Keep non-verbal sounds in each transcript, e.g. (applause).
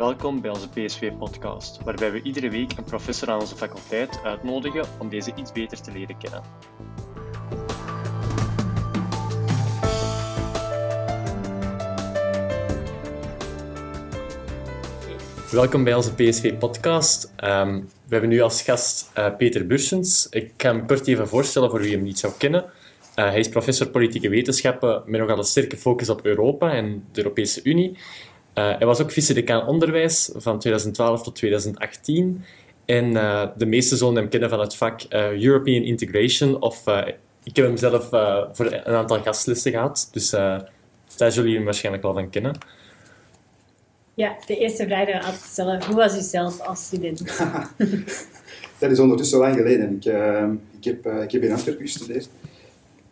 Welkom bij onze PSV-podcast, waarbij we iedere week een professor aan onze faculteit uitnodigen om deze iets beter te leren kennen. Welkom bij onze PSV-podcast. Ehm, we hebben nu als gast uh, Peter Bursens. Ik ga hem kort even voorstellen voor wie hem niet zou kennen. Uh, hij is professor politieke wetenschappen met nogal een sterke focus op Europa en de Europese Unie. Uh, hij was ook vice-decaan onderwijs van 2012 tot 2018. En de meeste zullen hem kennen van het vak European Integration. Of ik heb hem zelf voor een aantal gastlessen gehad. Dus daar zullen jullie hem waarschijnlijk wel van kennen. Ja, de eerste vraag die we altijd stellen. Hoe was u zelf als student? (laughs) (laughs) dat is ondertussen lang geleden. Ik, uh, ik, heb, uh, ik heb in Antwerpen gestudeerd.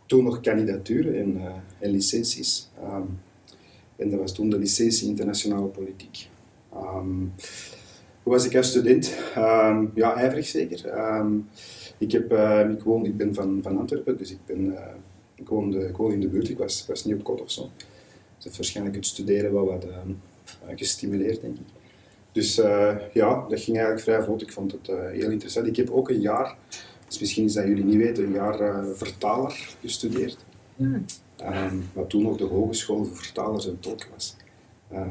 Toen nog kandidatuur en, uh, en licenties. Um, en dat was toen de licentie internationale politiek. Um, hoe was ik als student? Um, ja, ijverig zeker. ik, heb, ik, woon, ik ben van, van Antwerpen, dus ik, ben, ik, woonde, ik woonde in de buurt. Ik was, was niet op kot of zo. Dus waarschijnlijk het studeren wel wat eh, gestimuleerd, denk ik. Dus ja, dat ging eigenlijk vrij vlot. Ik vond het heel interessant. Ik heb ook een jaar, dus misschien is dat jullie niet weten, een jaar vertaler gestudeerd. Mm. Um, wat toen nog de Hogeschool voor Vertalers en Tolken was.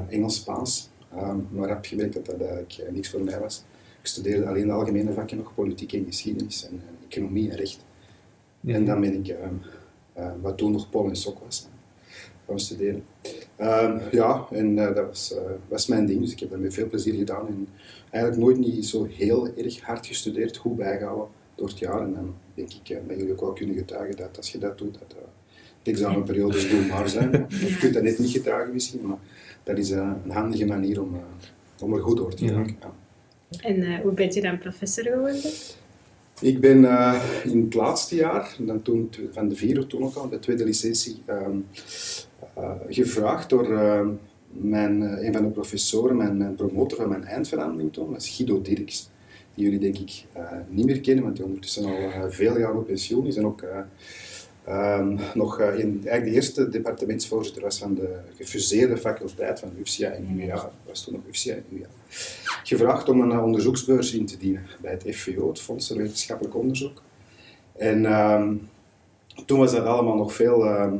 Engels-Spaans. Um, maar heb gemerkt dat dat eigenlijk niks voor mij was. Ik studeerde alleen de algemene vakken nog, politiek en geschiedenis en economie en recht. En dan ben ik, wat toen nog Pol en Sok was, gaan studeren. Ja, en dat was, was mijn ding, dus ik heb dat met veel plezier gedaan. En eigenlijk nooit niet zo heel erg hard gestudeerd, goed bijgehouden door het jaar. En dan denk ik dat jullie ook wel kunnen getuigen dat als je dat doet, dat examenperiodes doelbaar zijn. (laughs) Je kunt dat net niet getuigen misschien, maar dat is een handige manier om, om er goed door te gaan. Ja. En hoe ben je dan professor geworden? Ik ben in het laatste jaar, dan toen, van de vierde toen ook al, de tweede licentie, um, uh, gevraagd door uh, mijn, uh, een van de professoren, mijn, mijn promotor van mijn eindverhandeling toen, dat is Guido Dirks. Die jullie denk ik niet meer kennen, want die ondertussen al veel jaar op pensioen is en ook um, nog in, eigenlijk de eerste departementsvoorzitter was van de gefuseerde faculteit van UFSIA en UA, was toen nog UFSIA en UA. Gevraagd om een onderzoeksbeurs in te dienen bij het FVO, het Fonds voor Wetenschappelijk Onderzoek. En um, toen was dat allemaal nog veel, uh,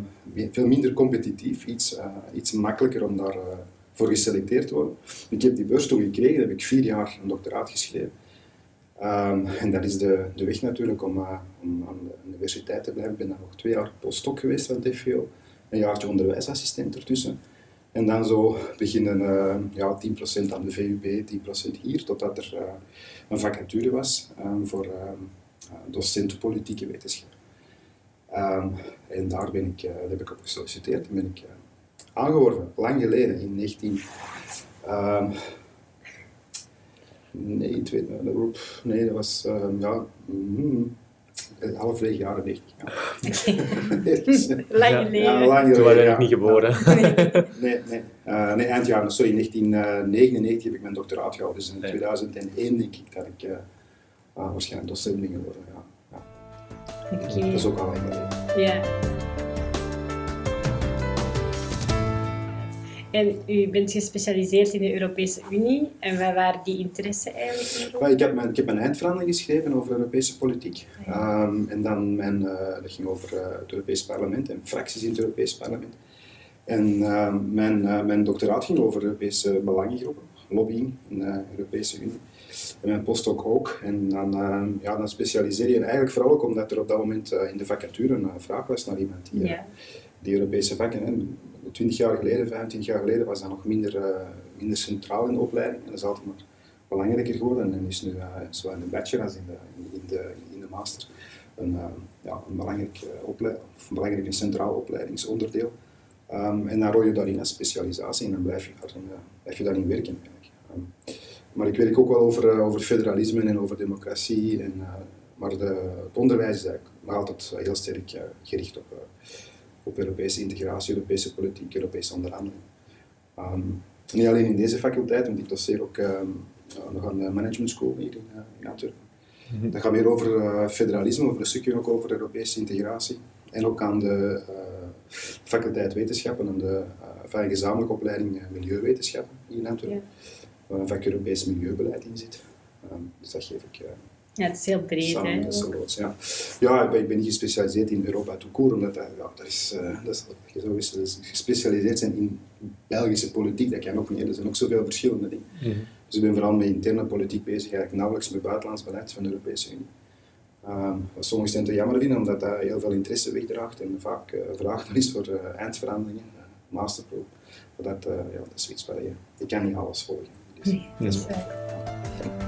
veel minder competitief, iets, uh, iets makkelijker om daarvoor voor geselecteerd te worden. Ik heb die beurs toen gekregen, heb ik vier jaar een doctoraat geschreven. Um, en dat is de, de weg natuurlijk om, om aan de universiteit te blijven. Ik ben dan nog twee jaar postdoc geweest van het FVO, een jaartje onderwijsassistent ertussen. En dan zo beginnen uh, ja, 10% aan de VUB, 10% hier, totdat er uh, een vacature was um, voor docent politieke wetenschap. Um, en daar, ben ik, daar heb ik op gesolliciteerd en ben ik aangeworven, lang geleden, in 19... Nee, twee, uh, nee, dat was um, ja, mm, halfweg jaren 90. Ja. (laughs) lang geleden. Ja, lang geleden. Toen waren ik niet geboren. nee, nee, uh, nee, eind jaren, sorry, 1999 heb ik mijn doctoraat gehouden. Dus in 2001 denk ik dat ik uh, waarschijnlijk docent ben geworden. Ja. Okay. Dat is ook al een Ja. En u bent gespecialiseerd in de Europese Unie. En waar waren die interesse eigenlijk in? Ik heb, mijn, ik heb mijn eindverhandeling geschreven over Europese politiek. Ah, um, en dan mijn, uh, dat ging over uh, het Europees Parlement en fracties in het Europees Parlement. En uh, mijn, mijn doctoraat ging over Europese belangengroepen, lobbying in de Europese Unie en mijn postdoc ook. En dan, uh, ja, dan specialiseer je en eigenlijk vooral ook omdat er op dat moment in de vacature een vraag was naar iemand die, ja. die Europese vakken. Hè. 20 jaar geleden, 25 jaar geleden was dat nog minder, minder centraal in de opleiding. En dat is altijd maar belangrijker geworden. En is nu zowel in de bachelor als in de, in de, in de master een, ja, een belangrijk, opleiding, een belangrijk centraal opleidingsonderdeel. Um, en dan rol je daarin als specialisatie en dan blijf je, daar, blijf je daarin werken. Um, maar ik werk ook wel over, over federalisme en over democratie. En, maar de, het onderwijs is eigenlijk altijd heel sterk gericht op, op Europese integratie, Europese politiek, Europese onderhandeling. Um, niet alleen in deze faculteit, want ik doseer ook um, nog aan de management school hier in, in Antwerpen. Mm -hmm. Dat gaat meer over federalisme, over een stukje ook over Europese integratie. En ook aan de faculteit wetenschappen en de uh, gezamenlijke opleiding milieuwetenschappen hier in Antwerpen. waar een vak Europees milieubeleid in zit. Ehm, dus dat geef ik ja, het is heel breed. samen hè, met Ja, ja ik, ben, ik ben niet gespecialiseerd in Europa tout court, omdat dat, ja, dat is, eh, dat is, je zou eens- dus gespecialiseerd zijn in Belgische politiek, dat kan ook niet. Er zijn ook zoveel verschillende dingen. Dus ik ben vooral met interne politiek bezig, eigenlijk nauwelijks met buitenlands beleid van de Europese Unie. Ehm, wat sommige studenten jammer vinden, omdat dat heel veel interesse wegdraagt en vaak uh, vraagd is voor eh, eindveranderingen, uh, masterproef. Maar dat, eh, ja, dat is iets waar je, je kan niet alles volgen. Dus, Nee, dat is waar.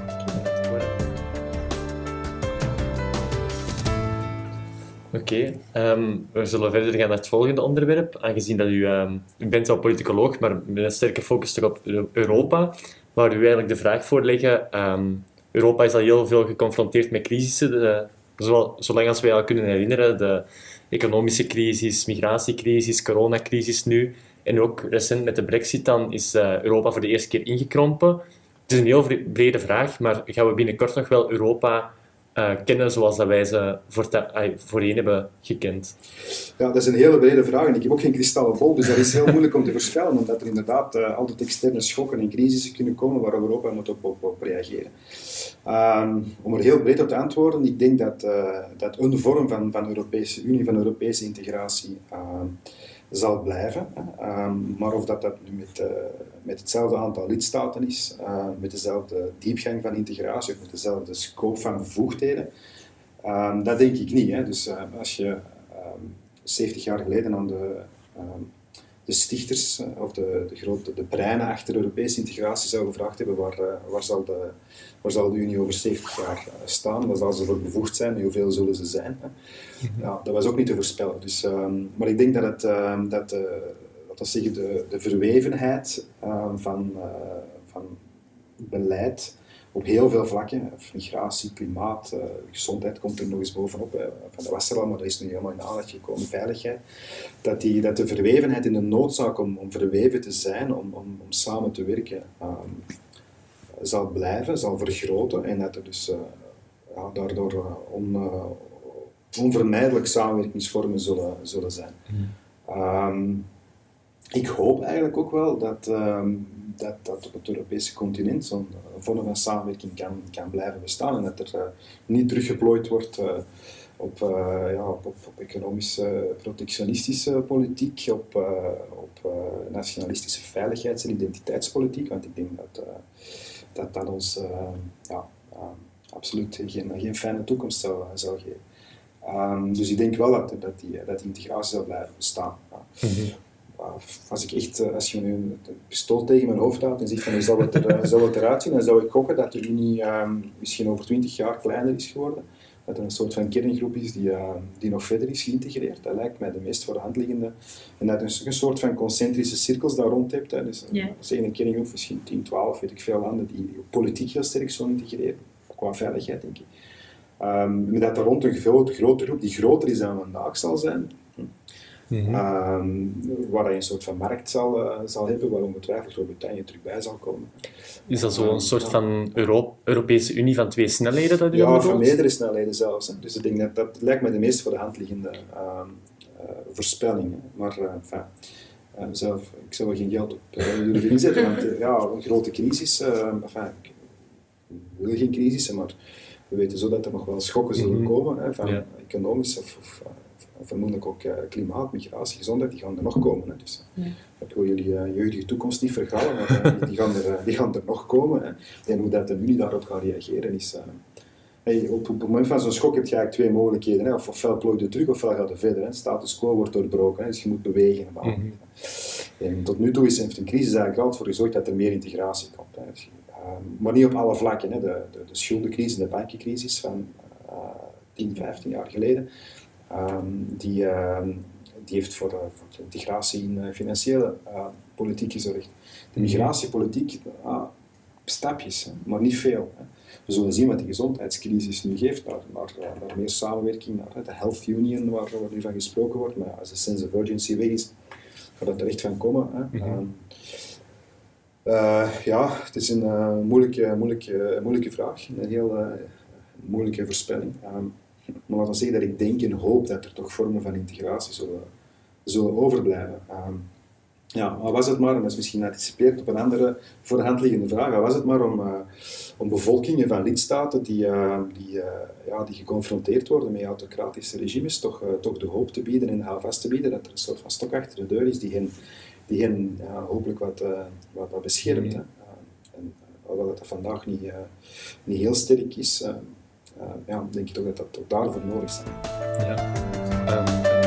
Oké, ehm, we zullen verder gaan naar het volgende onderwerp. Aangezien dat u, ehm, u bent wel politicoloog, maar met een sterke focus toch op Eu- Europa, waar u eigenlijk de vraag voor leggen. ehm, Europa is al heel veel geconfronteerd met crisissen, de, zowel- zolang als wij al kunnen herinneren. De economische crisis, migratiecrisis, coronacrisis nu. En ook recent met de brexit dan is eh, Europa voor de eerste keer ingekrompen. Het is een heel brede vraag, maar gaan we binnenkort nog wel Europa eh, kennen zoals dat wij ze voorta- ai, voorheen hebben gekend? Ja, dat is een hele brede vraag en ik heb ook geen kristallen bol, dus dat is heel moeilijk om te voorspellen, omdat er inderdaad eh, altijd externe schokken en crisissen kunnen komen waar Europa moet op, op, op reageren. Ehm, om er heel breed op te antwoorden, ik denk dat, eh, dat een vorm van, van Europese Unie, van Europese integratie, ehm, zal blijven. Ehm, maar of dat, dat nu met, eh, met hetzelfde aantal lidstaten is, eh, met dezelfde diepgang van integratie of met dezelfde scope van bevoegdheden, ehm, dat denk ik niet. Hè. Dus eh, als je ehm, 70 jaar geleden aan de, ehm, de stichters eh, of de, de, grote, de breinen achter Europese integratie zou gevraagd hebben waar, eh, waar, zal de, waar zal de Unie over 70 jaar eh, staan, waar zal ze voor bevoegd zijn en hoeveel zullen ze zijn. Hè. Ja, dat was ook niet te voorspellen. Dus, ehm, maar ik denk dat, het, ehm, dat, we zeggen, de, de verwevenheid ehm, van, van beleid op heel veel vlakken, migratie, klimaat, eh, gezondheid komt er nog eens bovenop. Hè. Van dat was er al, maar dat is nu helemaal in aandacht gekomen, veiligheid. Dat, die, dat de verwevenheid in de noodzaak om, om verweven te zijn, om, om, om samen te werken, ehm, zal blijven, zal vergroten en dat er dus eh, ja, daardoor on, eh, onvermijdelijk samenwerkingsvormen zullen, zullen zijn. Ehm, ik hoop eigenlijk ook wel dat, ehm, dat, dat op het Europese continent zo'n eh, vorm van samenwerking kan, kan blijven bestaan en dat er eh, niet teruggeplooid wordt eh, op, ja, op, op, economische protectionistische politiek, op, op nationalistische veiligheids- en identiteitspolitiek, want ik denk dat dat, dat ons ja, absoluut geen, geen fijne toekomst zou, zou geven. Ehm, dus ik denk wel dat, dat, die, dat integratie zal blijven bestaan. Uh, Als, ik echt, eh, als je nu een pistool tegen mijn hoofd houdt en zegt van zou het, er, eh, zou het eruit zien, dan zou ik gokken dat de Unie ehm, misschien over 20 jaar kleiner is geworden. Dat er een soort van kerngroep is die, eh, die nog verder is geïntegreerd. Dat lijkt mij de meest voor de hand liggende. En dat je een soort van concentrische cirkels daar rond hebt. Hè. Dus, eh, een kerngroep, misschien 10, 12, weet ik veel landen die politiek heel sterk zullen integreren. Qua veiligheid, denk ik. Ehm, maar dat er rond een grote, grote groep, die groter is dan vandaag zal zijn, Ehm, waar je een soort van markt zal, eh, zal hebben, waar ongetwijfeld Groot-Brittannië terug bij zal komen. Is dat zo'n Ehm, soort ja. van Euro Europese Unie van twee snelheden dat u Ja, van meerdere snelheden zelfs. Hè. Dus ik denk dat dat lijkt me de meest voor de hand liggende ehm, eh, voorspelling. hè. Maar eh, enfin, zelf, ik zou er geen geld op durven (laughs) inzetten, want ja, een grote crisis, enfin, ik wil geen crisis, maar we weten zo dat er nog wel schokken zullen Mhm. komen, hè, van Ja. economisch of, of, of vermoedelijk ook eh, klimaat, migratie, gezondheid, die gaan er nog komen. Hè. Dus, eh, Ja. ik wil jullie eh, jeugdige toekomst niet vergalen, maar eh, die, gaan er, eh, die gaan er nog komen. Hè. En hoe dat de Unie daarop gaat reageren is... eh, hey, op, op het moment van zo'n schok heb je eigenlijk twee mogelijkheden. Hè. Of, ofwel plooit je terug, ofwel gaat je verder. Hè. Status quo wordt doorbroken, hè. dus je moet bewegen. en behandelen. En tot nu toe is heeft een crisis eigenlijk altijd voor gezorgd dat er meer integratie komt. Hè. Dus, ehm, maar niet op alle vlakken. Hè. De, de, de schuldencrisis, de bankencrisis van eh 10, 15 jaar geleden, ehm, die, ehm, die heeft voor, eh, voor de integratie in eh, financiële eh, politiek gezorgd. De migratiepolitiek, ah, stapjes, hè, maar niet veel. Hè. We zullen zien wat die gezondheidscrisis nu geeft, naar, naar, eh, naar meer samenwerking, naar de Health Union, waar, waar nu van gesproken wordt. Maar als de sense of urgency weg is, gaat dat er echt van komen. Hè. Mhm. Ehm, eh, ja, het is een eh, moeilijke, moeilijke, moeilijke vraag, een heel eh, moeilijke voorspelling. Ehm, maar laten we zeggen dat ik denk en hoop dat er toch vormen van integratie zullen, zullen overblijven. Ehm, ja, maar was het maar, en dat is misschien geanticipeerd op een andere voor de hand liggende vraag, was het maar om, uh, om bevolkingen van lidstaten die, uh, die, uh, ja, die geconfronteerd worden met autocratische regimes toch, toch de hoop te bieden en houvast te bieden, dat er een soort van stok achter de deur is die hen, die hen hopelijk wat, wat, wat beschermt. Hè. en, hoewel dat vandaag niet, niet heel sterk is, ja, denk ik toch dat dat ook daarvoor nodig is. Ja. Um.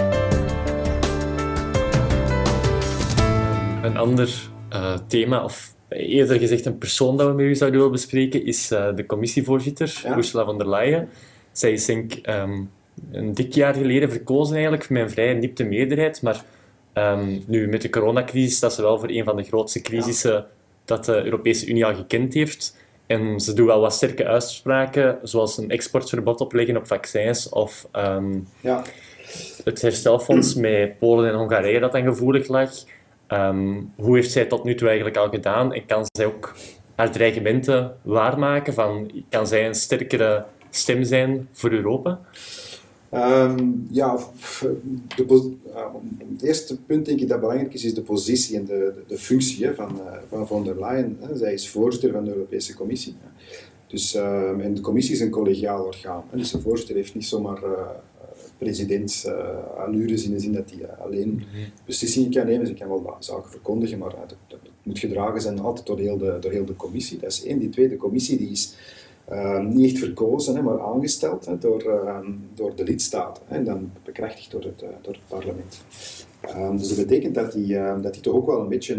Een ander uh, thema, of eerder gezegd een persoon dat we met u zouden willen bespreken, is uh, de commissievoorzitter, ja. Ursula von der Leyen. Zij is denk ik um, een dik jaar geleden verkozen eigenlijk, met een vrij nipte meerderheid. Maar um, nu met de coronacrisis staat ze wel voor een van de grootste crisissen ja. dat de Europese Unie al gekend heeft. En ze doet wel wat sterke uitspraken, zoals een exportverbod opleggen op vaccins of um, ja. het herstelfonds (clears throat) met Polen en Hongarije dat dan gevoelig lag. Um, hoe heeft zij tot nu toe eigenlijk al gedaan? En kan zij ook haar dreigementen waarmaken? Van, kan zij een sterkere stem zijn voor Europa? Um, ja, de, het eerste punt denk ik dat belangrijk is, is de positie en de, de, de functie hè, van, uh, van von der Leyen. Hè. Zij is voorzitter van de Europese Commissie. Dus, um, en de commissie is een collegiaal orgaan. Hè. Dus de voorzitter heeft niet zomaar uh, president uh, allures in de zin dat hij uh, alleen mhm. beslissingen kan nemen. Ze kan wel zaken verkondigen, maar dat, dat, moet gedragen zijn altijd door heel, de, door heel de commissie. Dat is één. Die tweede commissie die is uh, niet echt verkozen, hè, maar aangesteld hè, door, ehm, door de lidstaten hè, en dan bekrachtigd door het, door het parlement. Ehm, dus dat betekent dat die, dat die toch ook wel een beetje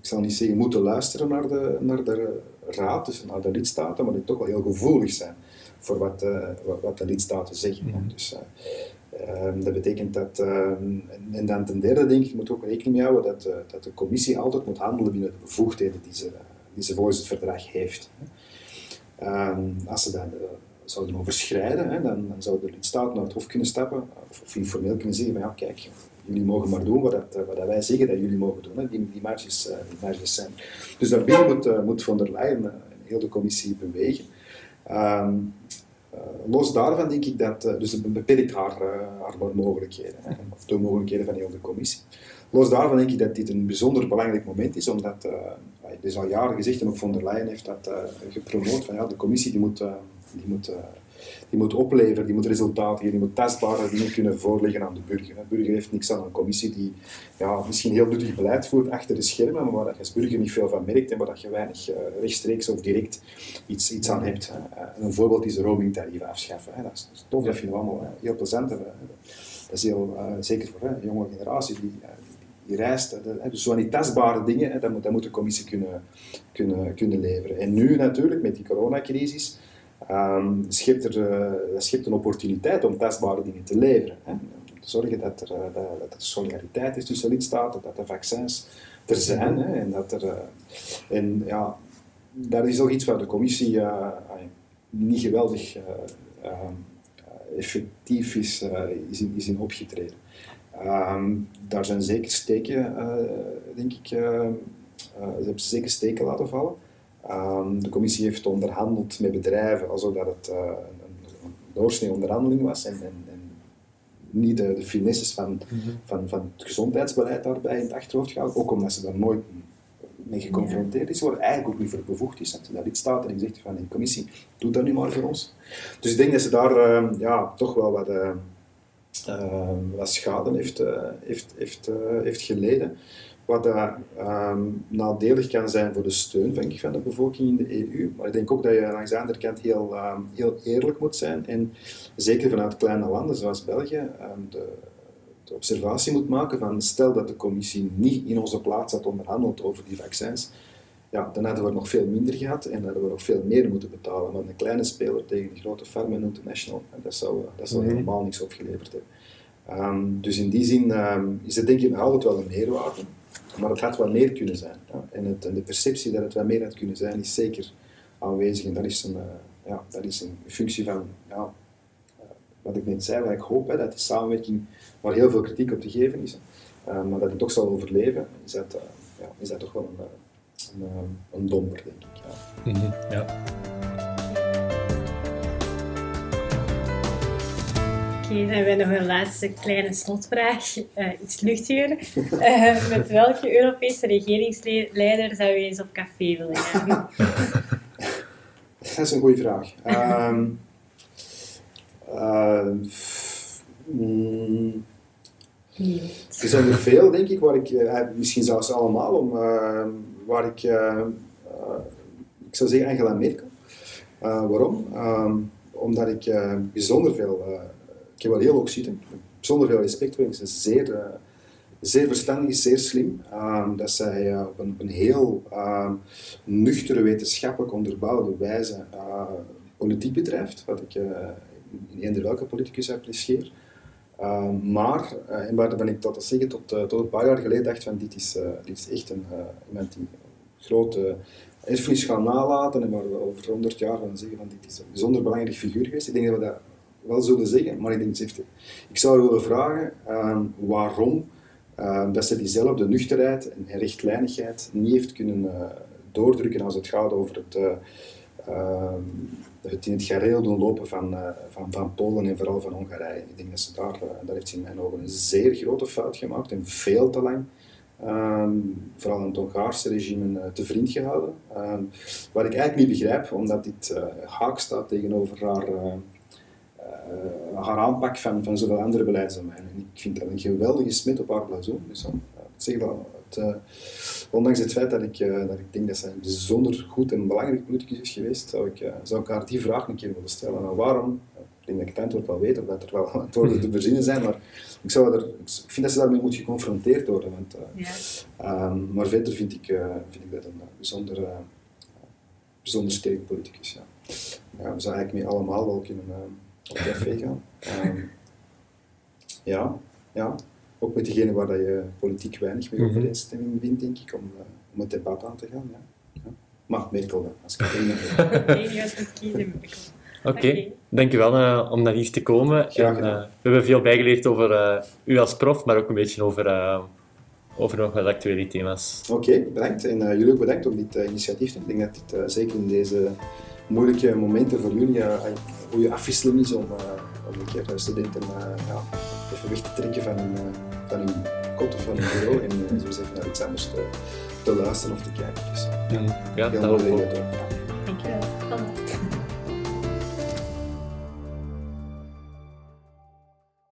ik zal niet zeggen moeten luisteren naar de, naar de raad, dus naar de lidstaten, maar die toch wel heel gevoelig zijn voor wat, uh, wat, de lidstaten zeggen. Mm Dus, um, dat betekent dat, um, en dan ten derde denk ik, je moet ook rekening mee houden dat, uh, dat de commissie altijd moet handelen binnen de bevoegdheden die ze, die ze volgens het verdrag heeft. Um, als ze dan zouden overschrijden, dan, zouden de lidstaten naar het hof kunnen stappen, of, informeel kunnen zeggen van ja, kijk, jullie mogen maar doen wat, dat, wat dat wij zeggen dat jullie mogen doen. Die, die, marges, die marges zijn. Dus daarbinnen moet, moet von der Leyen heel de commissie bewegen. Uh, los daarvan denk ik dat, dus het beperkt haar, haar mogelijkheden, of de mogelijkheden van heel de commissie. Los daarvan denk ik dat dit een bijzonder belangrijk moment is, omdat, het is al jaren gezegd, en ook von der Leyen heeft dat gepromoot, van ja, de commissie die moet, die moet die moet opleveren, die moet resultaten die moet tastbare dingen kunnen voorleggen aan de burger. De burger heeft niks aan een commissie die ja, misschien heel nuttig beleid voert achter de schermen, maar waar je als burger niet veel van merkt en waar je weinig uh, rechtstreeks of direct iets, iets aan hebt. Uh, een voorbeeld is de roamingtarieven afschaffen. Hè. Dat, is, tof, dat vinden we allemaal uh, heel plezant. dat is heel, zeker voor de jonge generatie die, die reist. Dus zo die tastbare dingen, dat moet, dat moet de commissie kunnen, kunnen, kunnen leveren. En nu natuurlijk, met die coronacrisis, um, schept, er, uh, een opportuniteit om testbare dingen te leveren. Hè. Om te zorgen dat er, uh, dat, er solidariteit is tussen lidstaten, dat er vaccins er zijn. Hè, en dat er, uh, en ja, dat is ook iets waar de commissie niet geweldig ehm, effectief is, is in opgetreden. Um, daar zijn zeker steken, denk ik, ze hebben zeker steken laten vallen. Um, de commissie heeft onderhandeld met bedrijven alsof dat het een, een doorsnee onderhandeling was en, en, en niet de, de finesses van, mm -hmm. van, van het gezondheidsbeleid daarbij in het achterhoofd gehouden, ook omdat ze daar nooit mee geconfronteerd is worden, eigenlijk ook niet voor bevoegd is. Dat ze daar iets staat en gezegd van de commissie, doe dat nu maar voor ons. Dus ik denk dat ze daar uh, ja, toch wel wat, uh, wat schade heeft, heeft, heeft, heeft geleden. Wat uh, um, nadelig kan zijn voor de steun van, van de bevolking in de EU. Maar ik denk ook dat je langs de andere kant heel, um, heel eerlijk moet zijn. En zeker vanuit kleine landen zoals België de, de, observatie moet maken van stel dat de commissie niet in onze plaats had onderhandeld over die vaccins. Ja, dan hadden we nog veel minder gehad en hadden we nog veel meer moeten betalen. Want een kleine speler tegen een grote Pharma International, dat zou, dat zou mhm. helemaal niks opgeleverd hebben. dus in die zin is het denk ik nog altijd wel een meerwaarde. Maar het had wel meer kunnen zijn. Ja. En, het, en, de perceptie dat het wel meer had kunnen zijn, is zeker aanwezig. En dat is een, uh, ja, dat is een functie van, ja, uh, wat ik net zei, wat ik hoop, hè, dat die samenwerking, waar heel veel kritiek op te geven is, uh, maar dat die toch zal overleven, is dat, ja, is dat toch wel een, een, een domper, denk ik. Ja. Mm -hmm. ja. Oké, dan hebben we nog een laatste kleine slotvraag. Uh, iets luchtiger. Uh, (laughs) met welke Europese regeringsleider zou je eens op café willen gaan? (laughs) Dat is een goede vraag. Um, uh, mm, er zijn er veel, denk ik, waar ik, uh, misschien zelfs allemaal, om, uh, waar ik, ik zou zeggen Angela Merkel. waarom? Um, omdat ik bijzonder veel, ik heb wel heel hoog zitten, bijzonder veel respect voor. Ze is zeer, zeer verstandig, zeer slim. Um, dat zij op een, een, heel nuchtere, wetenschappelijk onderbouwde wijze politiek bedrijft, wat ik in eender welke politicus apprecieer. Uh, maar, uh, en waarvan ik tot, zeggen, tot, uh, tot een paar jaar geleden dacht van dit is, dit is echt een, iemand die grote erfenis gaan nalaten en waar we over 100 jaar gaan zeggen van dit is een bijzonder belangrijk figuur geweest. Ik denk dat we dat wel zullen zeggen, maar ik denk het Ik zou willen vragen ehm, waarom dat ze diezelfde nuchterheid en rechtlijnigheid niet heeft kunnen doordrukken als het gaat over het ehm, het in het gareel doen lopen van, uh, van, van Polen en vooral van Hongarije. Ik denk dat ze daar, uh, daar heeft in mijn ogen een zeer grote fout gemaakt en veel te lang um, vooral het Hongaarse regime uh, te vriend gehouden. Um, wat ik eigenlijk niet begrijp, omdat dit haak staat tegenover haar, haar aanpak van, van zoveel andere beleidsterreinen. Ik vind dat een geweldige smit op haar blazoen. Dus, zeg dat het, ondanks het feit dat ik, uh, dat ik denk dat zij een bijzonder goed en belangrijk politicus is geweest, zou ik, uh, zou ik haar die vraag een keer willen stellen. Nou, waarom? Ik denk dat ik het antwoord wel weet, of dat er wel (laughs) antwoorden te verzinnen zijn, maar ik, zou er, ik vind dat ze daarmee moet geconfronteerd worden. Want, ja. um, maar verder vind ik, vind ik dat een bijzonder, bijzonder sterk politicus. Ja. Ja, we zouden eigenlijk mee allemaal wel kunnen op café gaan. Um, ja, ja, ook met degene waar dat je politiek weinig mee mhm. overeenstemming vindt, denk ik, om, uh, om het debat aan te gaan. Ja. ja. Maar Merkel dan, als ik het (laughs) kiezen. Oké, okay. dankjewel uh, om naar hier te komen. En, uh, we hebben veel bijgeleerd over uh, u als prof, maar ook een beetje over, over nog wat actuele thema's. Oké, okay, bedankt. En jullie ook bedankt om dit initiatief te Ik denk dat dit zeker in deze moeilijke momenten voor jullie een goede afwisseling is om, om een keer studenten ja, even weg te trekken van hun van hun kot of van hun bureau en uh, zo eens even naar iets anders te, te luisteren of te kijken. Dus, ja, ja dat